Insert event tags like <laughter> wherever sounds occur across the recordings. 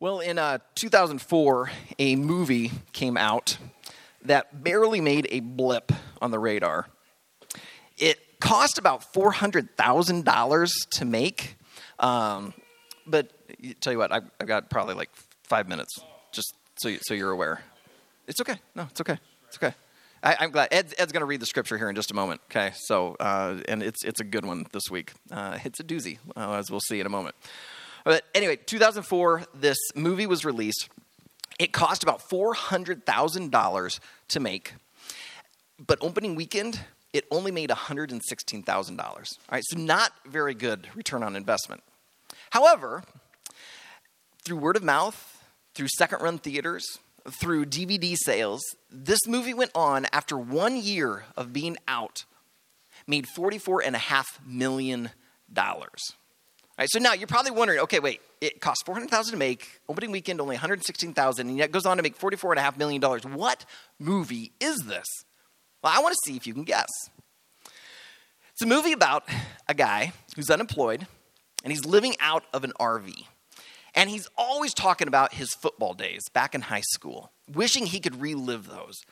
Well, in uh, 2004, a movie came out that barely made a blip on the radar. It cost about $400,000 to make, um, but tell you what, I've, I've, got probably like five minutes, just so, you, so you're aware. It's okay. No, it's okay. It's okay. I, am glad Ed's, Ed's going to read the scripture here in just a moment. Okay, so uh, and it's it's a good one this week. Uh, it's a doozy, uh, as we'll see in a moment. But anyway, 2004, this movie was released. It cost about $400,000 to make, but opening weekend, it only made $116,000. All right, so not very good return on investment. However, through word of mouth, through second run theaters, through DVD sales, this movie went on after one year of being out, made $44.5 million. Right, so now you're probably wondering, okay, wait, it cost 400000 to make, opening weekend only 116000 and yet goes on to make $44.5 million. What movie is this? Well, I want to see if you can guess. It's a movie about a guy who's unemployed and he's living out of an RV. And he's always talking about his football days back in high school, wishing he could relive those.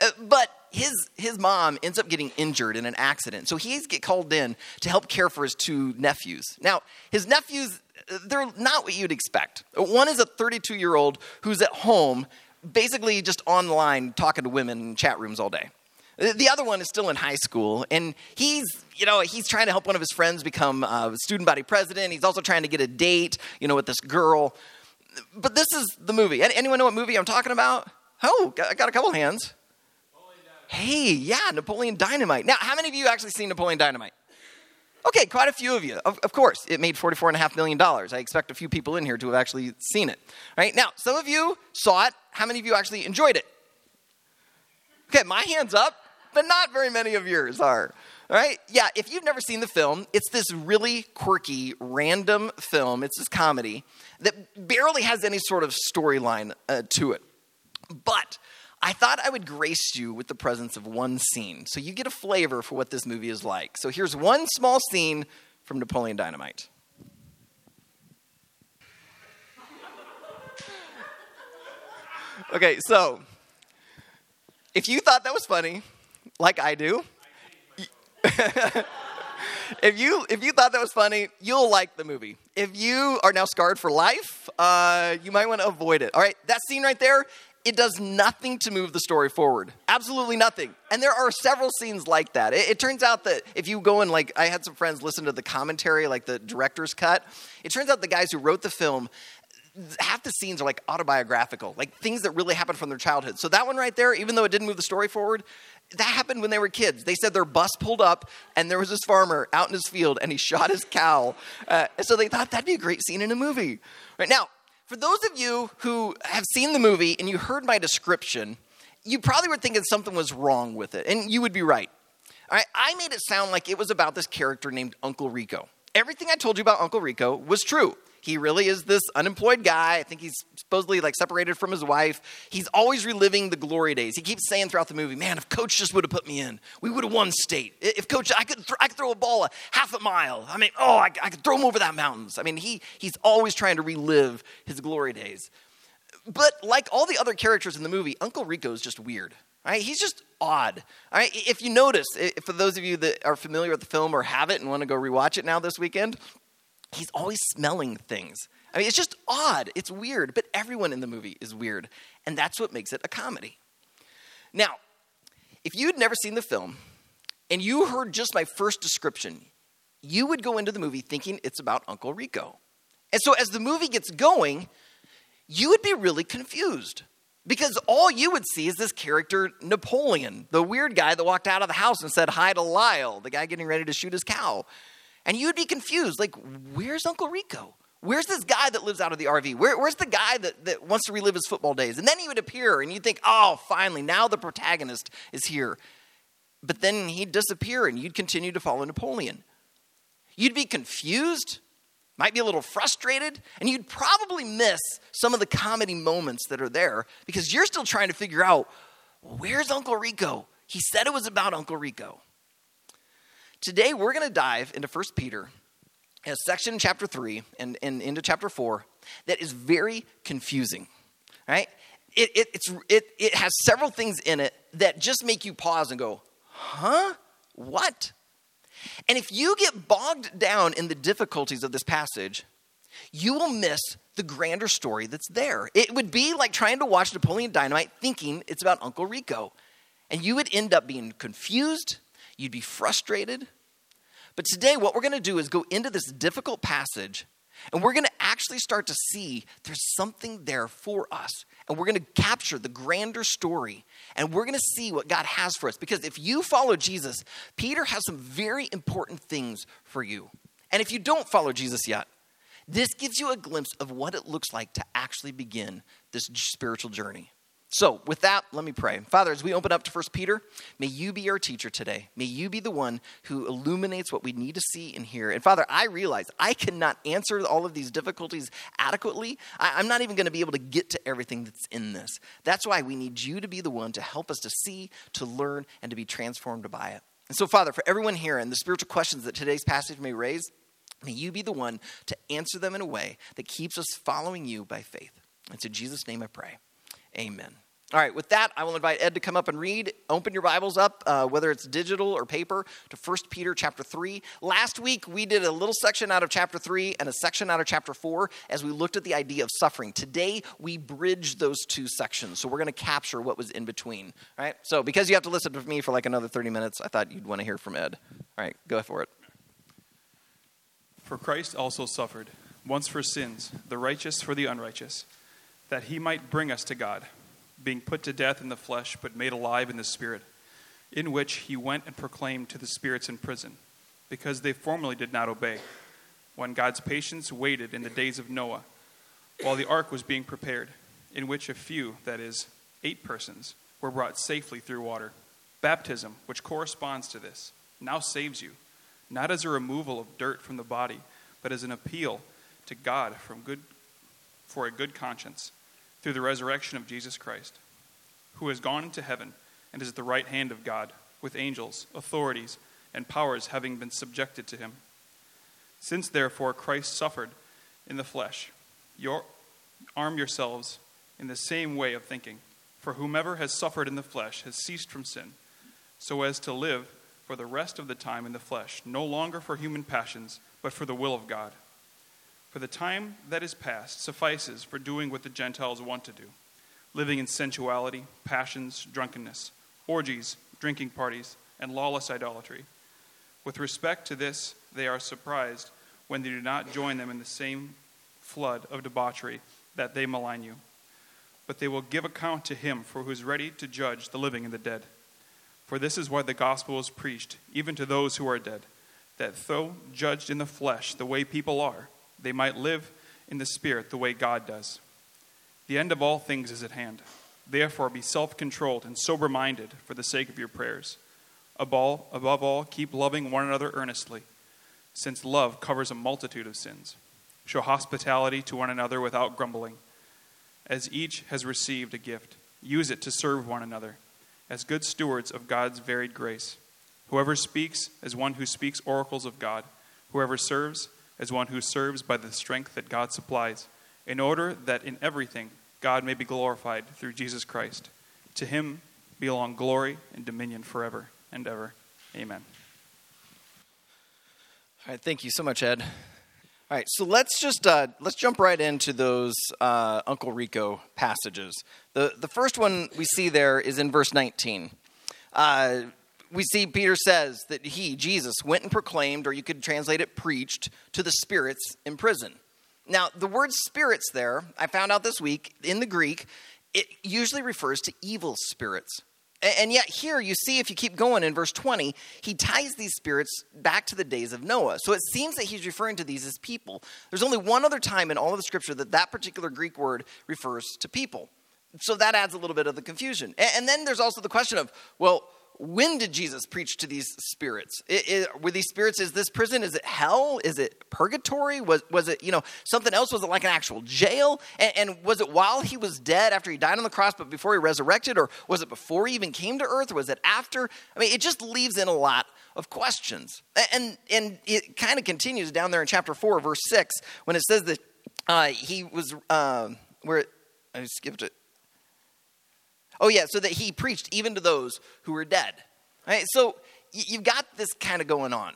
Uh, but his, his mom ends up getting injured in an accident. So he's get called in to help care for his two nephews. Now, his nephews, uh, they're not what you'd expect. One is a 32 year old who's at home, basically just online talking to women in chat rooms all day. The other one is still in high school, and he's, you know, he's trying to help one of his friends become a student body president. He's also trying to get a date, you know, with this girl. But this is the movie. Anyone know what movie I'm talking about? Oh, I got a couple hands. Hey, yeah, Napoleon Dynamite. Now, how many of you actually seen Napoleon Dynamite? Okay, quite a few of you. Of, of course, it made $44.5 million. I expect a few people in here to have actually seen it. Right? Now, some of you saw it. How many of you actually enjoyed it? Okay, my hand's up, but not very many of yours are. All right? Yeah, if you've never seen the film, it's this really quirky, random film. It's this comedy that barely has any sort of storyline uh, to it. But I thought I would grace you with the presence of one scene so you get a flavor for what this movie is like. So here's one small scene from Napoleon Dynamite. Okay, so if you thought that was funny, like I do, <laughs> if you if you thought that was funny, you'll like the movie. If you are now scarred for life, uh, you might want to avoid it. All right, that scene right there it does nothing to move the story forward. Absolutely nothing. And there are several scenes like that. It, it, turns out that if you go and, like, I had some friends listen to the commentary, like the director's cut. It turns out the guys who wrote the film, half the scenes are like autobiographical, like things that really happened from their childhood. So that one right there, even though it didn't move the story forward, that happened when they were kids. They said their bus pulled up and there was this farmer out in his field and he shot his cow. Uh, so they thought that'd be a great scene in a movie. Right now, for those of you who have seen the movie and you heard my description, you probably were thinking something was wrong with it, and you would be right. All right, I made it sound like it was about this character named Uncle Rico. Everything I told you about Uncle Rico was true. He really is this unemployed guy. I think he's supposedly like separated from his wife. He's always reliving the glory days. He keeps saying throughout the movie, "Man, if coach just would have put me in, we would have won state. If coach, I could, th- I could throw a ball a half a mile. I mean, oh, I, I could throw him over that mountains. I mean, he he's always trying to relive his glory days. But like all the other characters in the movie, Uncle Rico is just weird. Right? He's just odd. Right? If you notice, for those of you that are familiar with the film or have it and want to go rewatch it now this weekend, he's always smelling things. I mean, it's just odd. It's weird, but everyone in the movie is weird. And that's what makes it a comedy. Now, if you had never seen the film and you heard just my first description, you would go into the movie thinking it's about Uncle Rico. And so as the movie gets going, you would be really confused because all you would see is this character, Napoleon, the weird guy that walked out of the house and said hi to Lyle, the guy getting ready to shoot his cow. And you'd be confused like, where's Uncle Rico? Where's this guy that lives out of the RV? Where, where's the guy that, that wants to relive his football days? And then he would appear, and you'd think, oh, finally, now the protagonist is here. But then he'd disappear, and you'd continue to follow Napoleon. You'd be confused, might be a little frustrated, and you'd probably miss some of the comedy moments that are there because you're still trying to figure out where's Uncle Rico? He said it was about Uncle Rico. Today, we're going to dive into 1 Peter, a section in chapter 3 and, and into chapter 4 that is very confusing, right? It, it, it's, it, it has several things in it that just make you pause and go, huh? What? And if you get bogged down in the difficulties of this passage, you will miss the grander story that's there. It would be like trying to watch Napoleon Dynamite thinking it's about Uncle Rico. And you would end up being confused, you'd be frustrated. But today, what we're going to do is go into this difficult passage and we're going to actually start to see there's something there for us. And we're going to capture the grander story. And we're going to see what God has for us. Because if you follow Jesus, Peter has some very important things for you. And if you don't follow Jesus yet, this gives you a glimpse of what it looks like to actually begin this spiritual journey. So, with that, let me pray. Father, as we open up to 1 Peter, may you be our teacher today. May you be the one who illuminates what we need to see and hear. And Father, I realize I cannot answer all of these difficulties adequately. I, am not even going to be able to get to everything that's in this. That's why we need you to be the one to help us to see, to learn, and to be transformed by it. And so, Father, for everyone here and the spiritual questions that today's passage may raise, may you be the one to answer them in a way that keeps us following you by faith. It's in Jesus' name I pray. Amen. All right, with that, I will invite Ed to come up and read. Open your Bibles up, uh, whether it's digital or paper, to 1 Peter chapter 3. Last week, we did a little section out of chapter 3 and a section out of chapter 4 as we looked at the idea of suffering. Today, we bridge those two sections, so we're going to capture what was in between. All right, so because you have to listen to me for like another 30 minutes, I thought you'd want to hear from Ed. All right, go for it. For Christ also suffered, once for sins, the righteous for the unrighteous that he might bring us to God, being put to death in the flesh, but made alive in the Spirit, in which he went and proclaimed to the spirits in prison, because they formerly did not obey, when God's patience waited in the days of Noah, while the ark was being prepared, in which a few, that is, eight persons, were brought safely through water. Baptism, which corresponds to this, now saves you, not as a removal of dirt from the body, but as an appeal to God from good, for a good conscience through the resurrection of Jesus Christ, who has gone into heaven and is at the right hand of God, with angels, authorities, and powers having been subjected to him. Since therefore Christ suffered in the flesh, your, arm yourselves in the same way of thinking. For whomever has suffered in the flesh has ceased from sin, so as to live for the rest of the time in the flesh, no longer for human passions, but for the will of God. For the time that is past suffices for doing what the Gentiles want to do living in sensuality, passions, drunkenness, orgies, drinking parties, and lawless idolatry. With respect to this, they are surprised when they do not join them in the same flood of debauchery that they malign you. But they will give account to him for who is ready to judge the living and the dead. For this is why the gospel is preached, even to those who are dead, that though judged in the flesh the way people are, they might live in the Spirit the way God does. The end of all things is at hand. Therefore, be self controlled and sober minded for the sake of your prayers. Above all, keep loving one another earnestly, since love covers a multitude of sins. Show hospitality to one another without grumbling. As each has received a gift, use it to serve one another, as good stewards of God's varied grace. Whoever speaks, as one who speaks oracles of God. Whoever serves, as one who serves by the strength that God supplies, in order that in everything God may be glorified through Jesus Christ. To him belong glory and dominion forever and ever. Amen. All right, thank you so much, Ed. All right, so let's just uh, let's jump right into those uh, Uncle Rico passages. The the first one we see there is in verse 19. Uh, we see Peter says that he, Jesus, went and proclaimed, or you could translate it preached, to the spirits in prison. Now, the word spirits there, I found out this week in the Greek, it usually refers to evil spirits. And yet, here you see, if you keep going in verse 20, he ties these spirits back to the days of Noah. So it seems that he's referring to these as people. There's only one other time in all of the scripture that that particular Greek word refers to people. So that adds a little bit of the confusion. And then there's also the question of, well, when did Jesus preach to these spirits? It, it, were these spirits, is this prison? Is it hell? Is it purgatory? Was, was it, you know, something else? Was it like an actual jail? And, and, was it while he was dead after he died on the cross, but before he resurrected? Or was it before he even came to earth? Or was it after? I mean, it just leaves in a lot of questions. And, and it kind of continues down there in chapter 4, verse 6, when it says that uh, he was um, where I skipped it. Oh yeah, so that he preached even to those who were dead. Right? So you've got this kind of going on.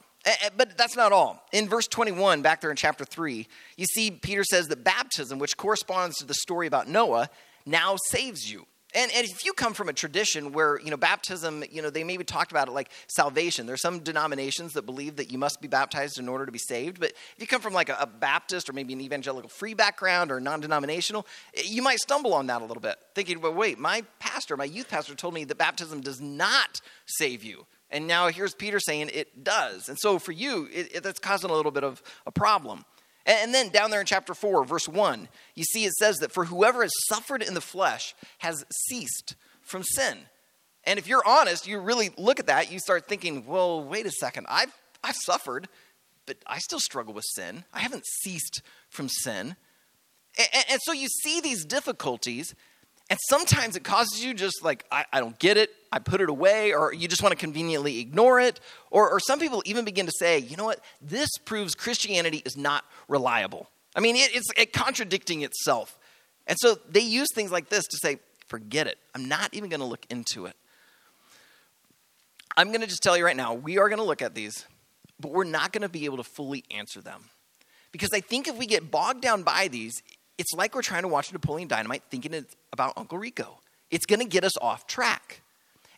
But that's not all. In verse 21, back there in chapter 3, you see Peter says that baptism, which corresponds to the story about Noah, now saves you. And, and if you come from a tradition where, you know, baptism, you know, they maybe talked about it like salvation. There's some denominations that believe that you must be baptized in order to be saved. But if you come from like a, a Baptist or maybe an evangelical free background or non-denominational, eh, you might stumble on that a little bit, thinking, well, wait, my pastor, my youth pastor told me that baptism does not save you. And now here's Peter saying it does. And so for you, it, it, that's causing a little bit of a problem. And then down there in chapter 4, verse 1, you see it says that for whoever has suffered in the flesh has ceased from sin. And if you're honest, you really look at that, you start thinking, well, wait a second, I've, I've suffered, but I still struggle with sin. I haven't ceased from sin. And, and so you see these difficulties, and sometimes it causes you just like, I, I don't get it. I put it away, or you just want to conveniently ignore it. Or, or some people even begin to say, you know what? This proves Christianity is not reliable. I mean, it, it's it contradicting itself. And so they use things like this to say, forget it. I'm not even going to look into it. I'm going to just tell you right now, we are going to look at these, but we're not going to be able to fully answer them. Because I think if we get bogged down by these, it's like we're trying to watch Napoleon Dynamite thinking about Uncle Rico. It's going to get us off track.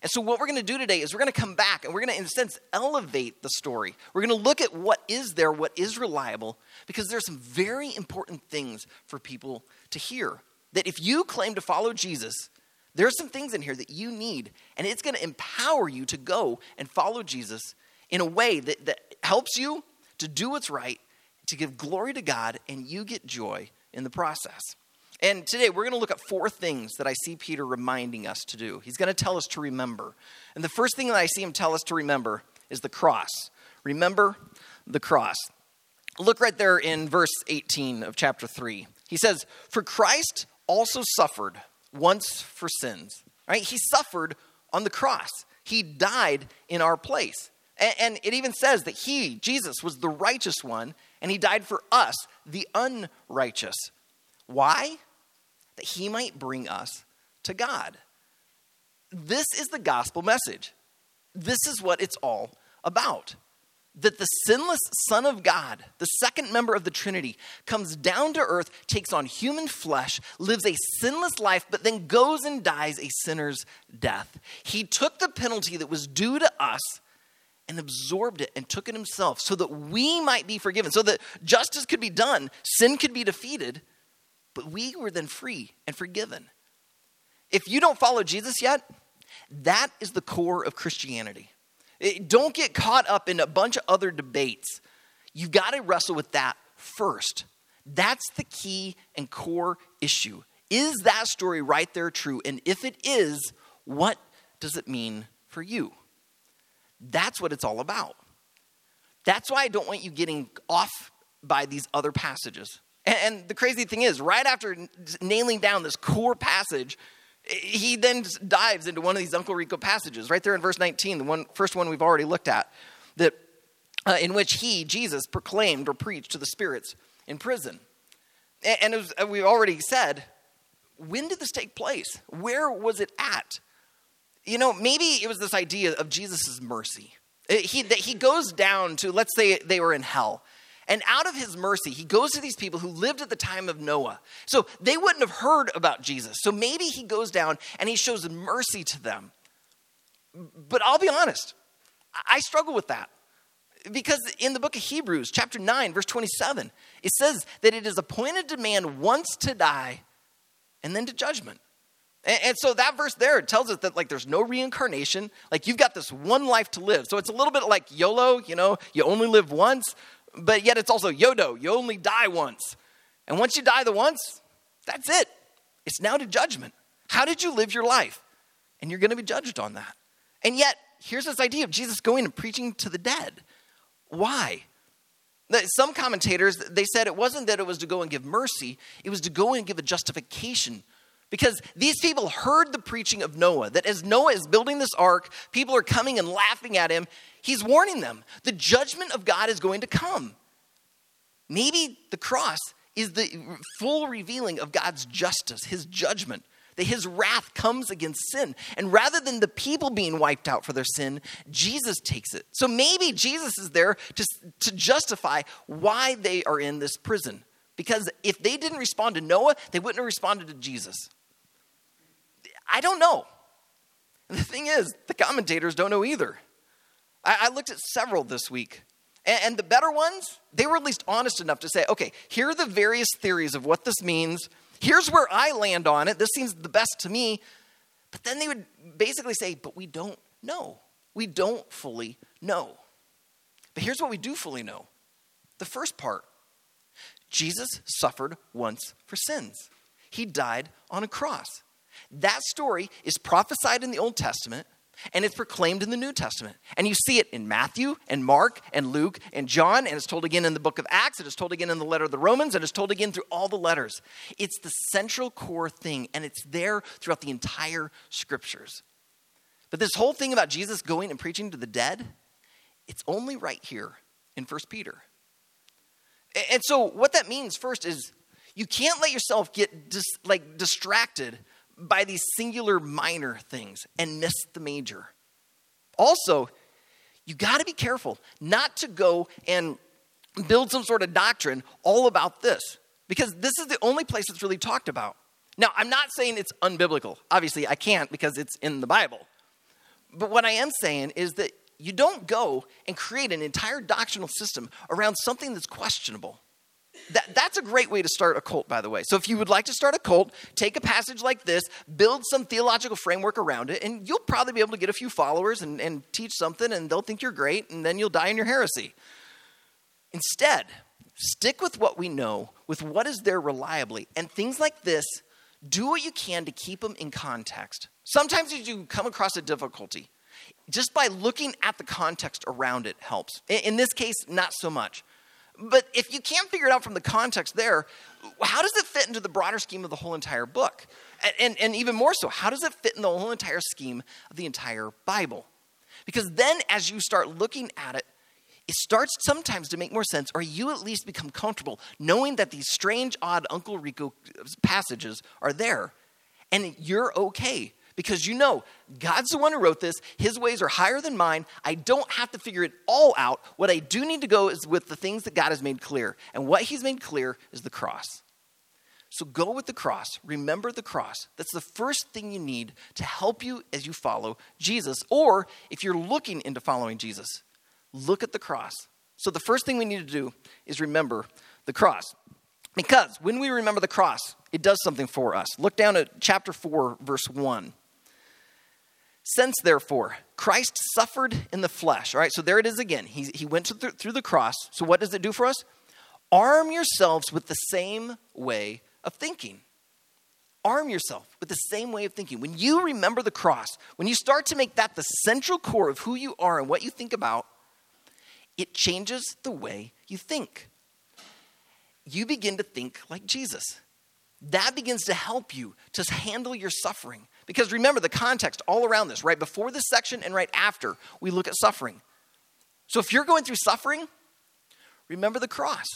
And so, what we're going to do today is we're going to come back and we're going to, in a sense, elevate the story. We're going to look at what is there, what is reliable, because there's some very important things for people to hear. That if you claim to follow Jesus, there's some things in here that you need, and it's going to empower you to go and follow Jesus in a way that, that helps you to do what's right, to give glory to God, and you get joy in the process. And today we're going to look at four things that I see Peter reminding us to do. He's going to tell us to remember. And the first thing that I see him tell us to remember is the cross. Remember the cross. Look right there in verse 18 of chapter 3. He says, For Christ also suffered once for sins. Right? He suffered on the cross. He died in our place. And, it even says that he, Jesus, was the righteous one, and he died for us, the unrighteous. Why? that he might bring us to God. This is the gospel message. This is what it's all about. That the sinless Son of God, the second member of the Trinity, comes down to earth, takes on human flesh, lives a sinless life, but then goes and dies a sinner's death. He took the penalty that was due to us and absorbed it and took it himself so that we might be forgiven, so that justice could be done, sin could be defeated, but we were then free and forgiven. If you don't follow Jesus yet, that is the core of Christianity. It, don't get caught up in a bunch of other debates. You've got to wrestle with that first. That's the key and core issue. Is that story right there true? And if it is, what does it mean for you? That's what it's all about. That's why I don't want you getting off by these other passages. And the crazy thing is, right after nailing down this core passage, he then dives into one of these Uncle Rico passages, right there in verse 19, the one, first one we've already looked at, that, uh, in which he, Jesus, proclaimed or preached to the spirits in prison. And, as we've already said, when did this take place? Where was it at? You know, maybe it was this idea of Jesus' mercy. Uh, he, that he goes down to, let's say they were in hell, and out of his mercy, he goes to these people who lived at the time of Noah. So they wouldn't have heard about Jesus. So maybe he goes down and he shows mercy to them. But I'll be honest, I struggle with that. Because in the book of Hebrews, chapter 9, verse 27, it says that it is appointed to man once to die and then to judgment. And, and, so that verse there tells us that like there's no reincarnation. Like you've got this one life to live. So it's a little bit like YOLO, you know, you only live once but yet it's also Yodo. You only die once. And once you die the once, that's it. It's now to judgment. How did you live your life? And you're going to be judged on that. And yet, here's this idea of Jesus going and preaching to the dead. Why? Some commentators, they said it wasn't that it was to go and give mercy, it was to go and give a justification because these people heard the preaching of Noah, that as Noah is building this ark, people are coming and laughing at him. He's warning them the judgment of God is going to come. Maybe the cross is the full revealing of God's justice, his judgment, that his wrath comes against sin. And rather than the people being wiped out for their sin, Jesus takes it. So maybe Jesus is there to, to justify why they are in this prison. Because if they didn't respond to Noah, they wouldn't have responded to Jesus. I don't know. And the thing is, the commentators don't know either. I, I looked at several this week. And, and the better ones, they were at least honest enough to say, okay, here are the various theories of what this means. Here's where I land on it. This seems the best to me. But then they would basically say, but we don't know. We don't fully know. But here's what we do fully know the first part Jesus suffered once for sins, he died on a cross. That story is prophesied in the Old Testament and it's proclaimed in the New Testament. And you see it in Matthew and Mark and Luke and John, and it's told again in the book of Acts, it is told again in the letter of the Romans, and it's told again through all the letters. It's the central core thing, and it's there throughout the entire scriptures. But this whole thing about Jesus going and preaching to the dead, it's only right here in 1 Peter. And so what that means first is you can't let yourself get dis, like distracted by these singular minor things and miss the major. Also, you got to be careful not to go and build some sort of doctrine all about this because this is the only place it's really talked about. Now, I'm not saying it's unbiblical. Obviously, I can't because it's in the Bible. But what I am saying is that you don't go and create an entire doctrinal system around something that's questionable. That, that's a great way to start a cult, by the way. So, if you would like to start a cult, take a passage like this, build some theological framework around it, and you'll probably be able to get a few followers and, and teach something, and they'll think you're great, and then you'll die in your heresy. Instead, stick with what we know, with what is there reliably, and things like this, do what you can to keep them in context. Sometimes you come across a difficulty. Just by looking at the context around it helps. In this case, not so much. But if you can't figure it out from the context there, how does it fit into the broader scheme of the whole entire book? And, and, and, even more so, how does it fit in the whole entire scheme of the entire Bible? Because then as you start looking at it, it starts sometimes to make more sense, or you at least become comfortable knowing that these strange, odd Uncle Rico passages are there. And you're okay because you know God's the one who wrote this. His ways are higher than mine. I don't have to figure it all out. What I do need to go is with the things that God has made clear. And what He's made clear is the cross. So go with the cross. Remember the cross. That's the first thing you need to help you as you follow Jesus. Or if you're looking into following Jesus, look at the cross. So the first thing we need to do is remember the cross. Because when we remember the cross, it does something for us. Look down at chapter 4, verse 1. Since, therefore, Christ suffered in the flesh, all right, so there it is again. He, he went the, through the cross. So, what does it do for us? Arm yourselves with the same way of thinking. Arm yourself with the same way of thinking. When you remember the cross, when you start to make that the central core of who you are and what you think about, it changes the way you think. You begin to think like Jesus. That begins to help you to handle your suffering because remember the context all around this, right before this section and right after, we look at suffering. So if you're going through suffering, remember the cross.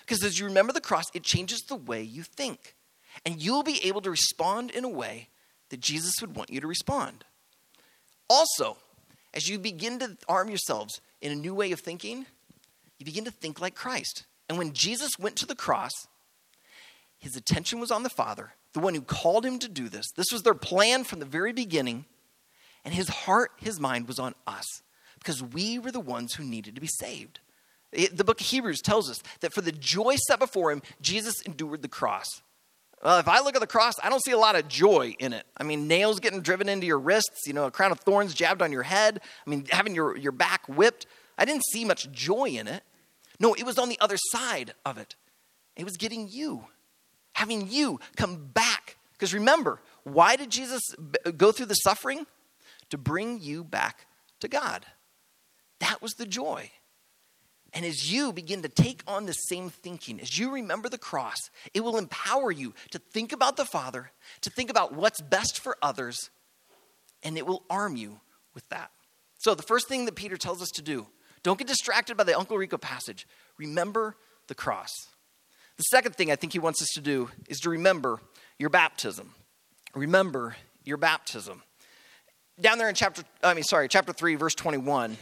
Because as you remember the cross, it changes the way you think. And you'll be able to respond in a way that Jesus would want you to respond. Also, as you begin to arm yourselves in a new way of thinking, you begin to think like Christ. And when Jesus went to the cross, his attention was on the Father, the one who called him to do this. This was their plan from the very beginning. And his heart, his mind was on us because we were the ones who needed to be saved. It, the book of Hebrews tells us that for the joy set before him, Jesus endured the cross. Well, if I look at the cross, I don't see a lot of joy in it. I mean, nails getting driven into your wrists, you know, a crown of thorns jabbed on your head. I mean, having your, your back whipped. I didn't see much joy in it. No, it was on the other side of it. It was getting you having you come back. Because remember, why did Jesus go through the suffering? To bring you back to God. That was the joy. And as you begin to take on the same thinking, as you remember the cross, it will empower you to think about the Father, to think about what's best for others, and it will arm you with that. So, the first thing that Peter tells us to do don't get distracted by the Uncle Rico passage. Remember the cross. The second thing I think he wants us to do is to remember your baptism. Remember your baptism. Down there in chapter, I mean, sorry, chapter 3, verse 21,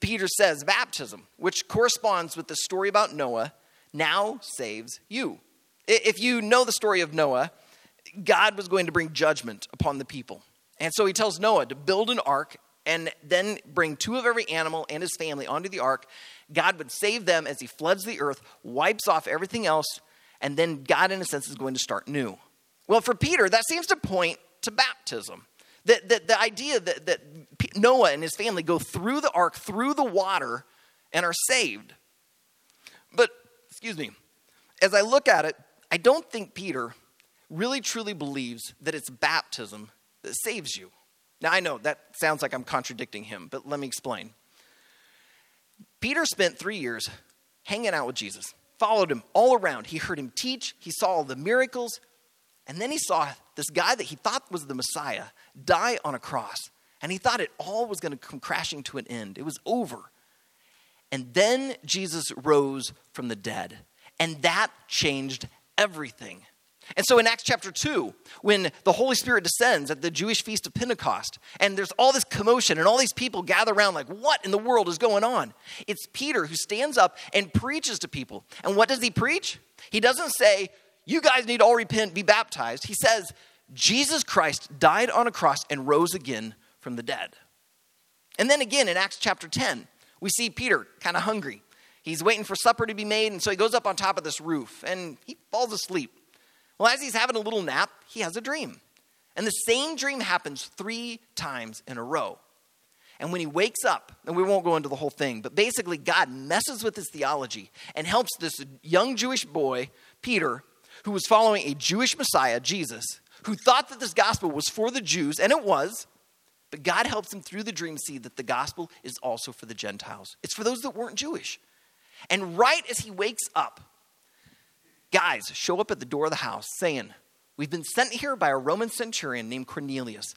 Peter says, baptism, which corresponds with the story about Noah, now saves you. If you know the story of Noah, God was going to bring judgment upon the people. And so he tells Noah to build an ark and then bring two of every animal and his family onto the ark. God would save them as he floods the earth, wipes off everything else, and then God, in a sense, is going to start new. Well, for Peter, that seems to point to baptism. The, the, the idea that, that Noah and his family go through the ark, through the water, and are saved. But, excuse me, as I look at it, I don't think Peter really truly believes that it's baptism that saves you. Now, I know that sounds like I'm contradicting him, but let me explain. Peter spent three years hanging out with Jesus, followed him all around. He heard him teach, he saw all the miracles, and then he saw this guy that he thought was the Messiah die on a cross. And he thought it all was going to come crashing to an end. It was over. And then Jesus rose from the dead. And that changed everything. And so in Acts chapter 2, when the Holy Spirit descends at the Jewish feast of Pentecost, and there's all this commotion, and all these people gather around, like, what in the world is going on? It's Peter who stands up and preaches to people. And what does he preach? He doesn't say, you guys need to all repent, be baptized. He says, Jesus Christ died on a cross and rose again from the dead. And then again in Acts chapter 10, we see Peter kind of hungry. He's waiting for supper to be made, and so he goes up on top of this roof and he falls asleep. Well, as he's having a little nap, he has a dream. And the same dream happens three times in a row. And when he wakes up, and we won't go into the whole thing, but basically, God messes with his theology and helps this young Jewish boy, Peter, who was following a Jewish Messiah, Jesus, who thought that this gospel was for the Jews, and it was, but God helps him through the dream see that the gospel is also for the Gentiles. It's for those that weren't Jewish. And right as he wakes up, guys show up at the door of the house saying, We've been sent here by a Roman centurion named Cornelius.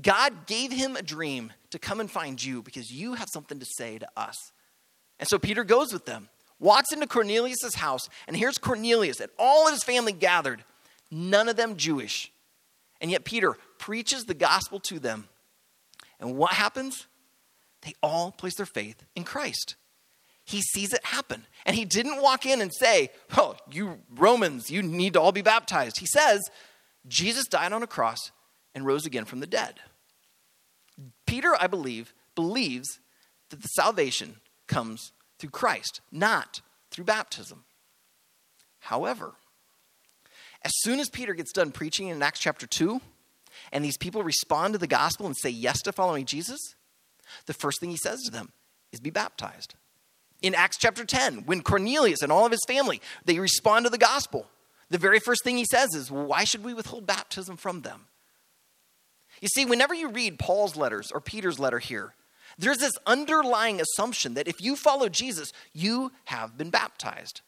God gave him a dream to come and find you because you have something to say to us. And so Peter goes with them, walks into Cornelius' house, and here's Cornelius and all of his family gathered, none of them Jewish. And yet Peter preaches the gospel to them. And what happens? They all place their faith in Christ he sees it happen. And he didn't walk in and say, Oh, you Romans, you need to all be baptized. He says, Jesus died on a cross and rose again from the dead. Peter, I believe, believes that the salvation comes through Christ, not through baptism. However, as soon as Peter gets done preaching in Acts chapter 2, and these people respond to the gospel and say yes to following Jesus, the first thing he says to them is be baptized in Acts chapter 10 when Cornelius and all of his family they respond to the gospel. The very first thing he says is, "Why should we withhold baptism from them?" You see, whenever you read Paul's letters or Peter's letter here, there's this underlying assumption that if you follow Jesus, you have been baptized.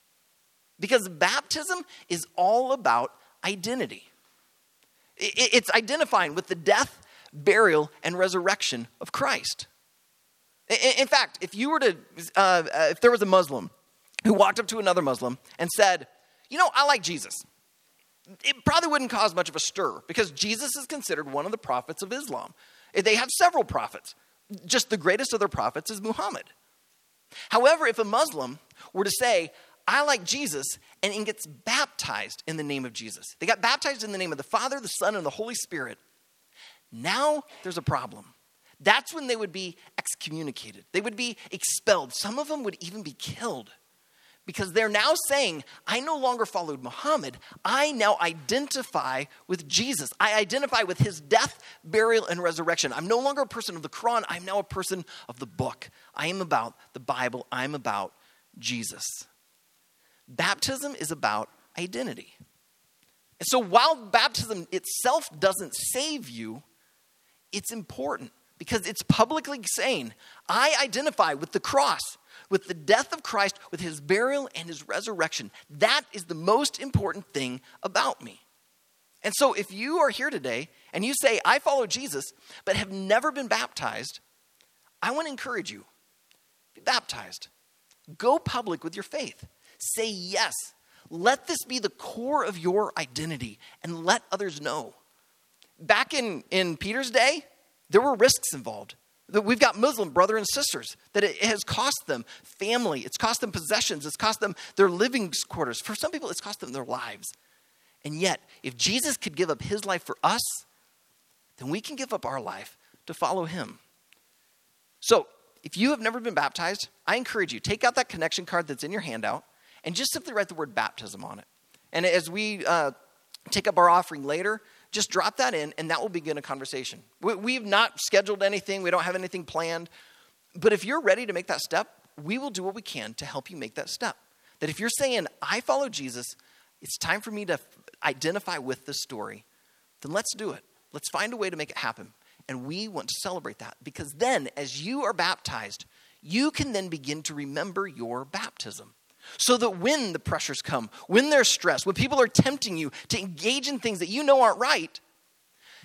Because baptism is all about identity. It's identifying with the death, burial, and resurrection of Christ. In, fact, if you were to, uh, uh, if there was a Muslim who walked up to another Muslim and said, you know, I like Jesus, it probably wouldn't cause much of a stir because Jesus is considered one of the prophets of Islam. They have several prophets. Just the greatest of their prophets is Muhammad. However, if a Muslim were to say, I like Jesus, and gets baptized in the name of Jesus, they got baptized in the name of the Father, the Son, and the Holy Spirit, now there's a problem that's when they would be excommunicated. They would be expelled. Some of them would even be killed because they're now saying, I no longer followed Muhammad. I now identify with Jesus. I identify with his death, burial, and resurrection. I'm no longer a person of the Quran. I'm now a person of the book. I am about the Bible. I'm about Jesus. Baptism is about identity. And so while baptism itself doesn't save you, it's important because it's publicly saying, I identify with the cross, with the death of Christ, with his burial and his resurrection. That is the most important thing about me. And so if you are here today and you say, I follow Jesus, but have never been baptized, I want to encourage you be baptized. Go public with your faith. Say yes. Let this be the core of your identity and let others know. Back in, in Peter's day, there were risks involved. We've got Muslim brother and sisters that it has cost them family, it's cost them possessions, it's cost them their living quarters. For some people, it's cost them their lives. And yet, if Jesus could give up his life for us, then we can give up our life to follow him. So, if you have never been baptized, I encourage you, take out that connection card that's in your handout and just simply write the word baptism on it. And as we uh, take up our offering later, just drop that in and that will begin a conversation. We, have not scheduled anything, we don't have anything planned. But if you're ready to make that step, we will do what we can to help you make that step. That if you're saying, I follow Jesus, it's time for me to identify with this story, then let's do it. Let's find a way to make it happen. And we want to celebrate that because then, as you are baptized, you can then begin to remember your baptism. So that when the pressures come, when there's stress, when people are tempting you to engage in things that you know aren't right,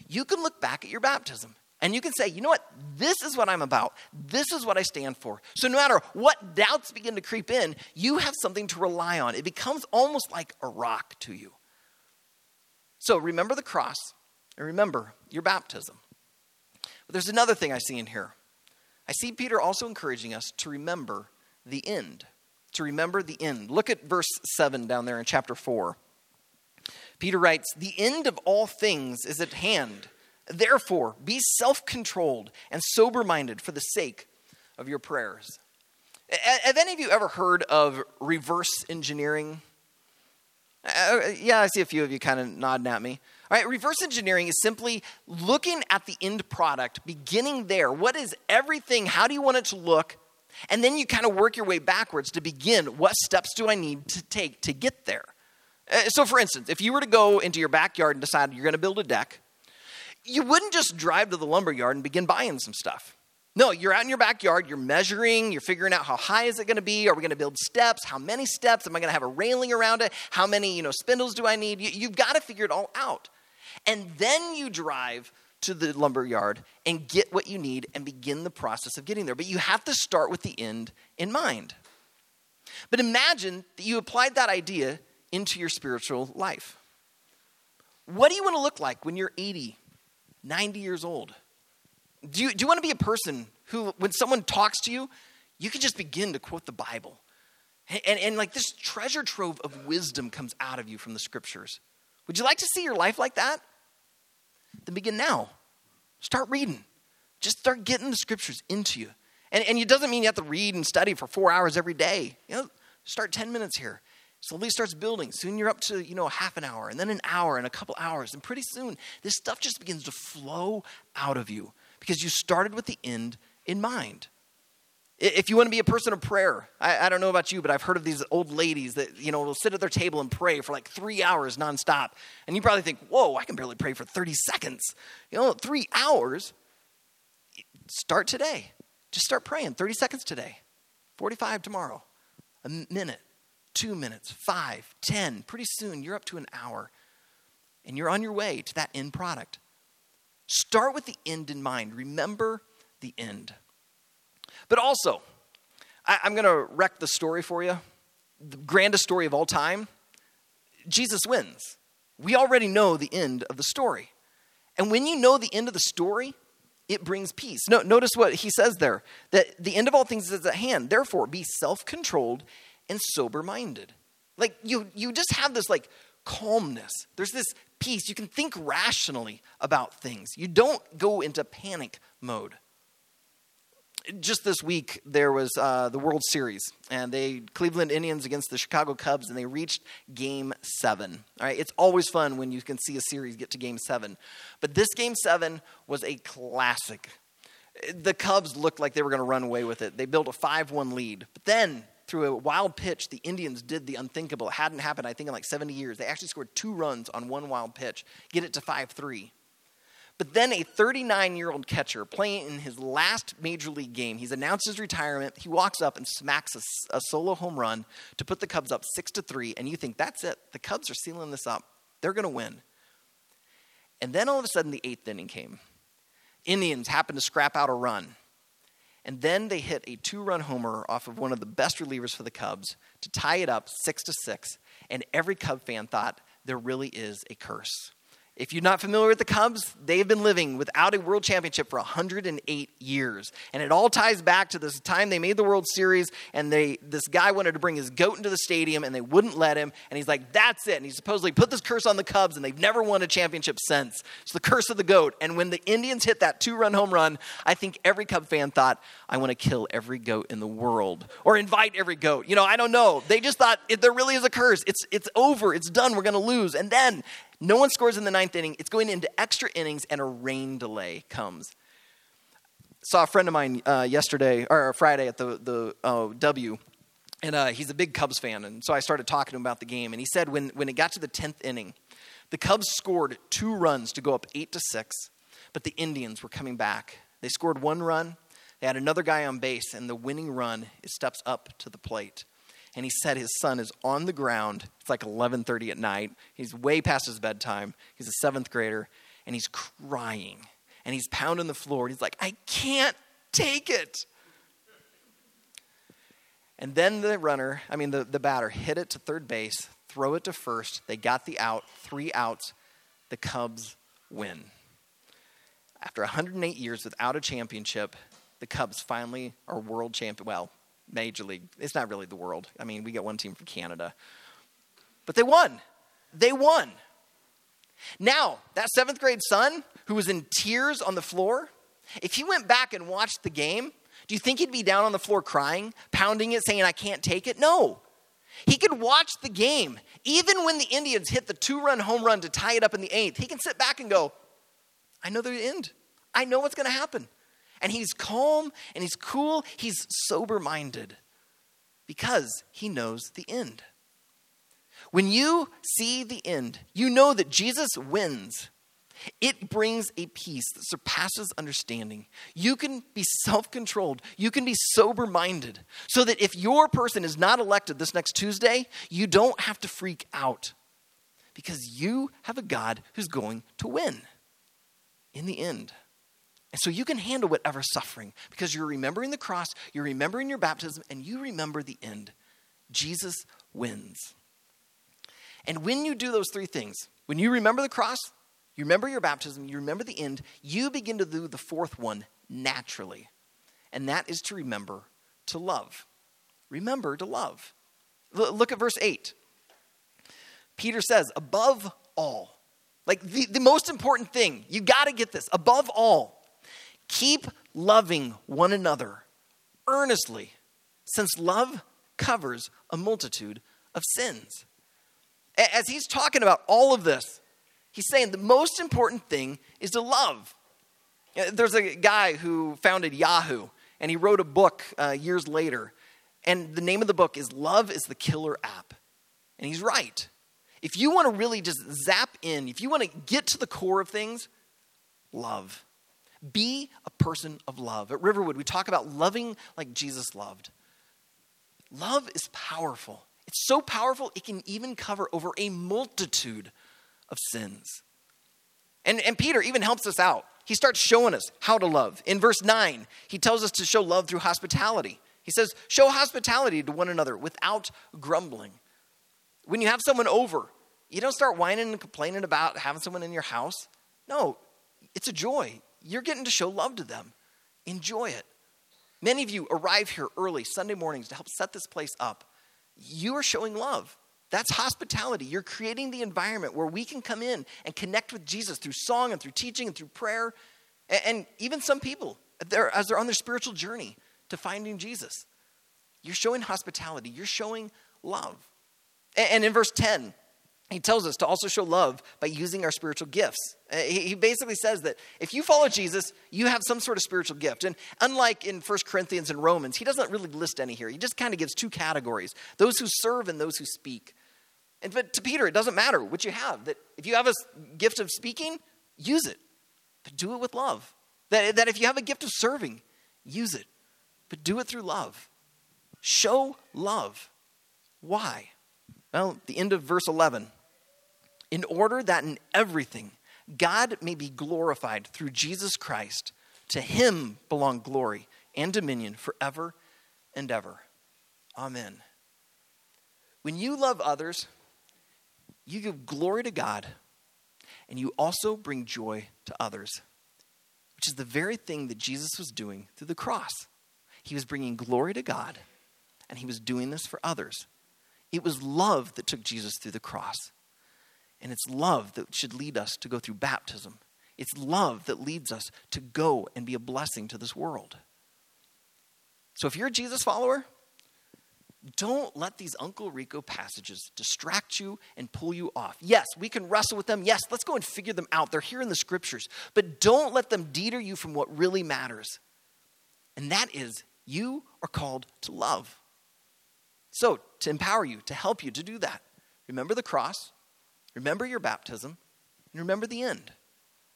you can look back at your baptism and you can say, you know what? This is what I'm about. This is what I stand for. So no matter what doubts begin to creep in, you have something to rely on. It becomes almost like a rock to you. So remember the cross and remember your baptism. But there's another thing I see in here. I see Peter also encouraging us to remember the end. To remember the end. Look at verse 7 down there in chapter 4. Peter writes, The end of all things is at hand. Therefore, be self controlled and sober minded for the sake of your prayers. Have any of you ever heard of reverse engineering? Uh, yeah, I see a few of you kind of nodding at me. All right, reverse engineering is simply looking at the end product, beginning there. What is everything? How do you want it to look? And then you kind of work your way backwards to begin what steps do I need to take to get there? Uh, so, for instance, if you were to go into your backyard and decide you're going to build a deck, you wouldn't just drive to the lumber yard and begin buying some stuff. No, you're out in your backyard, you're measuring, you're figuring out how high is it going to be? Are we going to build steps? How many steps? Am I going to have a railing around it? How many, you know, spindles do I need? You've got to figure it all out. And then you drive to the lumber yard and get what you need and begin the process of getting there. But you have to start with the end in mind. But imagine that you applied that idea into your spiritual life. What do you want to look like when you're 80, 90 years old? Do you, do you want to be a person who, when someone talks to you, you can just begin to quote the Bible? And, and, and, like this treasure trove of wisdom comes out of you from the scriptures. Would you like to see your life like that? Then begin now. Start reading. Just start getting the scriptures into you. And, and it doesn't mean you have to read and study for four hours every day. You know, start 10 minutes here. Slowly starts building. Soon you're up to, you know, half an hour, and then an hour, and a couple hours. And pretty soon, this stuff just begins to flow out of you because you started with the end in mind. If you want to be a person of prayer, I, I, don't know about you, but I've heard of these old ladies that, you know, will sit at their table and pray for like three hours nonstop. And you probably think, whoa, I can barely pray for 30 seconds. You know, three hours. Start today. Just start praying 30 seconds today, 45 tomorrow, a minute, two minutes, five, ten. Pretty soon you're up to an hour and you're on your way to that end product. Start with the end in mind. Remember the end. But also, I, am going to wreck the story for you. The grandest story of all time Jesus wins. We already know the end of the story. And when you know the end of the story, it brings peace. No, notice what he says there that the end of all things is at hand. Therefore, be self controlled and sober minded. Like you, you just have this like calmness. There's this peace. You can think rationally about things. You don't go into panic mode. Just this week, there was uh, the World Series, and they Cleveland Indians against the Chicago Cubs, and they reached Game Seven. All right, it's always fun when you can see a series get to Game Seven, but this Game Seven was a classic. The Cubs looked like they were going to run away with it. They built a five-one lead, but then through a wild pitch, the Indians did the unthinkable. It hadn't happened, I think, in like 70 years. They actually scored two runs on one wild pitch, get it to 5 3. But then a 39 year old catcher playing in his last major league game, he's announced his retirement. He walks up and smacks a, a solo home run to put the Cubs up 6 to 3. And you think, that's it. The Cubs are sealing this up. They're going to win. And then all of a sudden, the eighth inning came. Indians happened to scrap out a run. And then they hit a two run homer off of one of the best relievers for the Cubs to tie it up six to six. And every Cub fan thought there really is a curse. If you're not familiar with the Cubs, they've been living without a world championship for 108 years. And it all ties back to this time they made the World Series and they this guy wanted to bring his goat into the stadium and they wouldn't let him. And he's like, that's it. And he supposedly put this curse on the Cubs and they've never won a championship since. It's the curse of the goat. And when the Indians hit that two run home run, I think every Cub fan thought, I want to kill every goat in the world or invite every goat. You know, I don't know. They just thought there really is a curse. It's, it's over. It's done. We're going to lose. And then no one scores in the ninth inning. It's going into extra innings, and a rain delay comes. Saw a friend of mine uh, yesterday or Friday at the the uh, W, and uh, he's a big Cubs fan. And so I started talking to him about the game, and he said when when it got to the tenth inning, the Cubs scored two runs to go up eight to six, but the Indians were coming back. They scored one run. They had another guy on base, and the winning run steps up to the plate and he said his son is on the ground. It's like 11:30 at night. He's way past his bedtime. He's a 7th grader and he's crying and he's pounding the floor. And He's like, "I can't take it." And then the runner, I mean the, the batter hit it to third base, throw it to first. They got the out, 3 outs. The Cubs win. After 108 years without a championship, the Cubs finally are world champion. Well, Major League. It's not really the world. I mean, we got one team from Canada. But they won. They won. Now, that seventh grade son who was in tears on the floor, if he went back and watched the game, do you think he'd be down on the floor crying, pounding it, saying, I can't take it? No. He could watch the game. Even when the Indians hit the two run home run to tie it up in the eighth, he can sit back and go, I know the end. I know what's going to happen and he's calm and he's cool. He's sober minded because he knows the end. When you see the end, you know that Jesus wins. It brings a peace that surpasses understanding. You can be self controlled. You can be sober minded. So that if your person is not elected this next Tuesday, you don't have to freak out because you have a God who's going to win in the end. And so you can handle whatever suffering because you're remembering the cross, you're remembering your baptism, and you remember the end. Jesus wins. And when you do those three things, when you remember the cross, you remember your baptism, you remember the end, you begin to do the fourth one naturally. And that is to remember to love. Remember to love. look at verse 8. Peter says, above all, like the, the most important thing, you got to get this, above all, Keep loving one another earnestly, since love covers a multitude of sins. As he's talking about all of this, he's saying the most important thing is to love. Uh, there's a guy who founded Yahoo, and he wrote a book uh, years later. And the name of the book is Love is the Killer App. And he's right. If you want to really just zap in, if you want to get to the core of things, love. Be a person of love. At Riverwood, we talk about loving like Jesus loved. Love is powerful. It's so powerful, it can even cover over a multitude of sins. And, and Peter even helps us out. He starts showing us how to love. In verse 9, he tells us to show love through hospitality. He says, Show hospitality to one another without grumbling. When you have someone over, you don't start whining and complaining about having someone in your house. No, it's a joy you're getting to show love to them. Enjoy it. Many of you arrive here early Sunday mornings to help set this place up. You are showing love. That's hospitality. You're creating the environment where we can come in and connect with Jesus through song and through teaching and through prayer. And even some people, as they're on their spiritual journey to finding Jesus, you're showing hospitality. You're showing love. And in verse 10, he tells us to also show love by using our spiritual gifts. Uh, he basically says that if you follow Jesus, you have some sort of spiritual gift. And unlike in 1 Corinthians and Romans, he doesn't really list any here. He just kind of gives two categories those who serve and those who speak. And but to Peter, it doesn't matter what you have. That if you have a gift of speaking, use it, but do it with love. That, that if you have a gift of serving, use it, but do it through love. Show love. Why? Well, the end of verse 11 in order that in everything God may be glorified through Jesus Christ. To him belong glory and dominion forever and ever. Amen. When you love others, you give glory to God and you also bring joy to others, which is the very thing that Jesus was doing through the cross. He was bringing glory to God and he was doing this for others. It was love that took Jesus through the cross. And it's love that should lead us to go through baptism. It's love that leads us to go and be a blessing to this world. So if you're a Jesus follower, don't let these Uncle Rico passages distract you and pull you off. Yes, we can wrestle with them. Yes, let's go and figure them out. They're here in the scriptures. But don't let them deter you from what really matters. And that is, you are called to love. So, to empower you, to help you to do that, remember the cross, remember your baptism, and remember the end.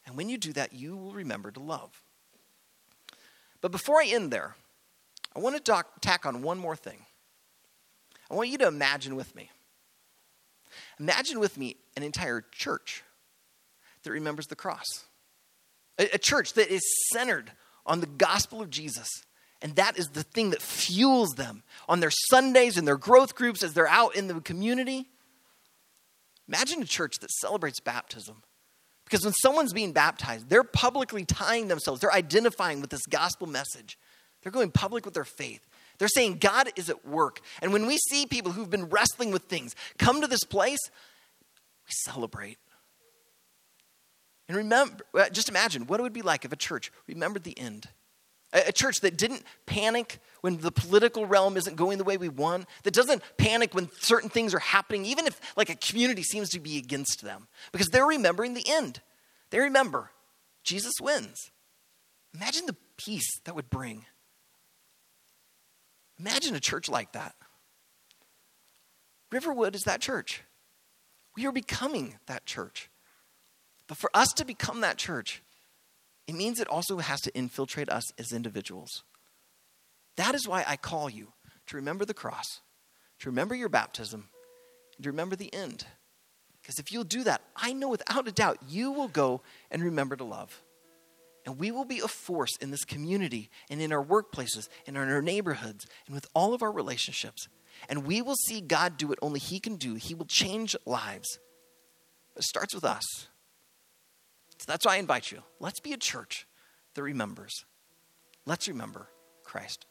And when you do that, you will remember to love. But before I end there, I want to tack on one more thing. I want you to imagine with me. Imagine with me an entire church that remembers the cross, a, a church that is centered on the gospel of Jesus. And that is the thing that fuels them on their Sundays and their growth groups as they're out in the community. Imagine a church that celebrates baptism. Because when someone's being baptized, they're publicly tying themselves, they're identifying with this gospel message. They're going public with their faith. They're saying God is at work. And when we see people who've been wrestling with things come to this place, we celebrate. And remember, uh, just imagine what it would be like if a church remembered the end. A, church that didn't panic when the political realm isn't going the way we want, that doesn't panic when certain things are happening, even if like a community seems to be against them, because they're remembering the end. They remember Jesus wins. Imagine the peace that would bring. Imagine a church like that. Riverwood is that church. We are becoming that church. But for us to become that church, it means it also has to infiltrate us as individuals. That is why I call you to remember the cross, to remember your baptism, and to remember the end. Because if you'll do that, I know without a doubt you will go and remember to love. And we will be a force in this community and in our workplaces and in our neighborhoods and with all of our relationships. And we will see God do what only He can do. He will change lives. It starts with us. So that's why I invite you. Let's be a church that remembers. Let's remember Christ.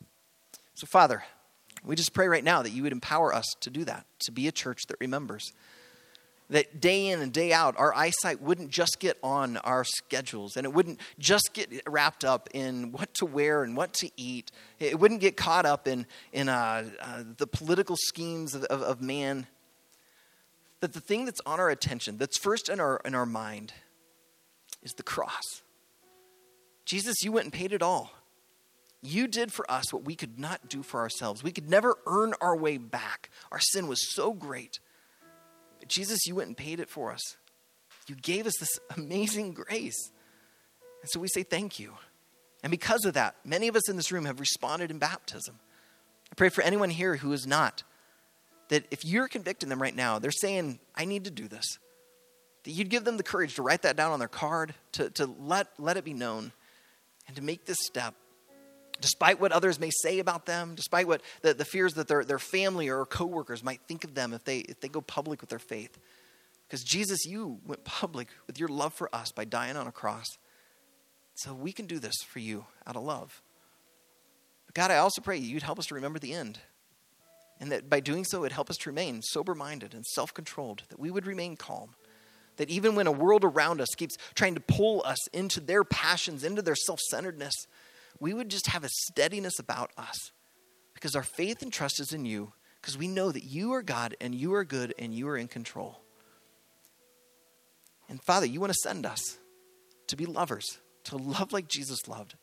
So, Father, we just pray right now that you would empower us to do that, to be a church that remembers that day in and day out, our eyesight wouldn't just get on our schedules and it wouldn't just get wrapped up in what to wear and what to eat. It wouldn't get caught up in, in uh, uh, the political schemes of, of, of, man. That the thing that's on our attention, that's first in our, in our mind, is the cross. Jesus, you went and paid it all. You did for us what we could not do for ourselves. We could never earn our way back. Our sin was so great. Jesus, you went and paid it for us. You gave us this amazing grace. And so we say thank you. And because of that, many of us in this room have responded in baptism. I pray for anyone here who is not, that if you're convicting them right now, they're saying, I need to do this, that you'd give them the courage to write that down on their card, to, to let, let it be known, and to make this step despite what others may say about them, despite what the, the fears that their, their family or coworkers might think of them if they, if they go public with their faith. Because Jesus, you went public with your love for us by dying on a cross. So we can do this for you out of love. But God, I also pray you'd help us to remember the end. And that by doing so, it'd help us to remain sober minded and self controlled, that we would remain calm. That even when a world around us keeps trying to pull us into their passions, into their self centeredness, we would just have a steadiness about us because our faith and trust is in you because we know that you are God and you are good and you are in control. And Father, you want to send us to be lovers, to love like Jesus loved.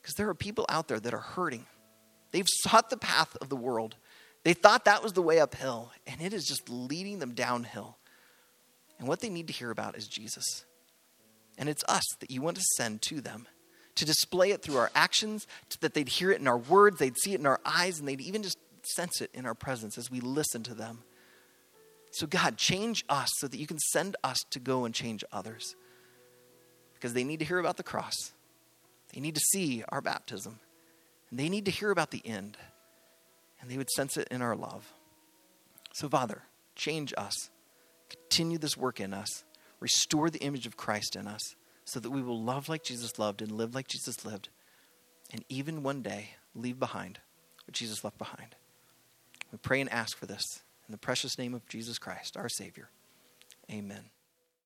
Because there are people out there that are hurting. They've sought the path of the world. They thought that was the way uphill, and it is just leading them downhill. And what they need to hear about is Jesus. And it's us that you want to send to them to display it through our actions, that they'd hear it in our words, they'd see it in our eyes, and they'd even just sense it in our presence as we listen to them. So, God, change us so that you can send us to go and change others. Because they need to hear about the cross, they need to see our baptism, and they need to hear about the end, and they would sense it in our love. So, Father, change us. Continue this work in us. Restore the image of Christ in us so that we will love like Jesus loved and live like Jesus lived. And even one day, leave behind what Jesus left behind. We pray and ask for this in the precious name of Jesus Christ, our Savior. Amen.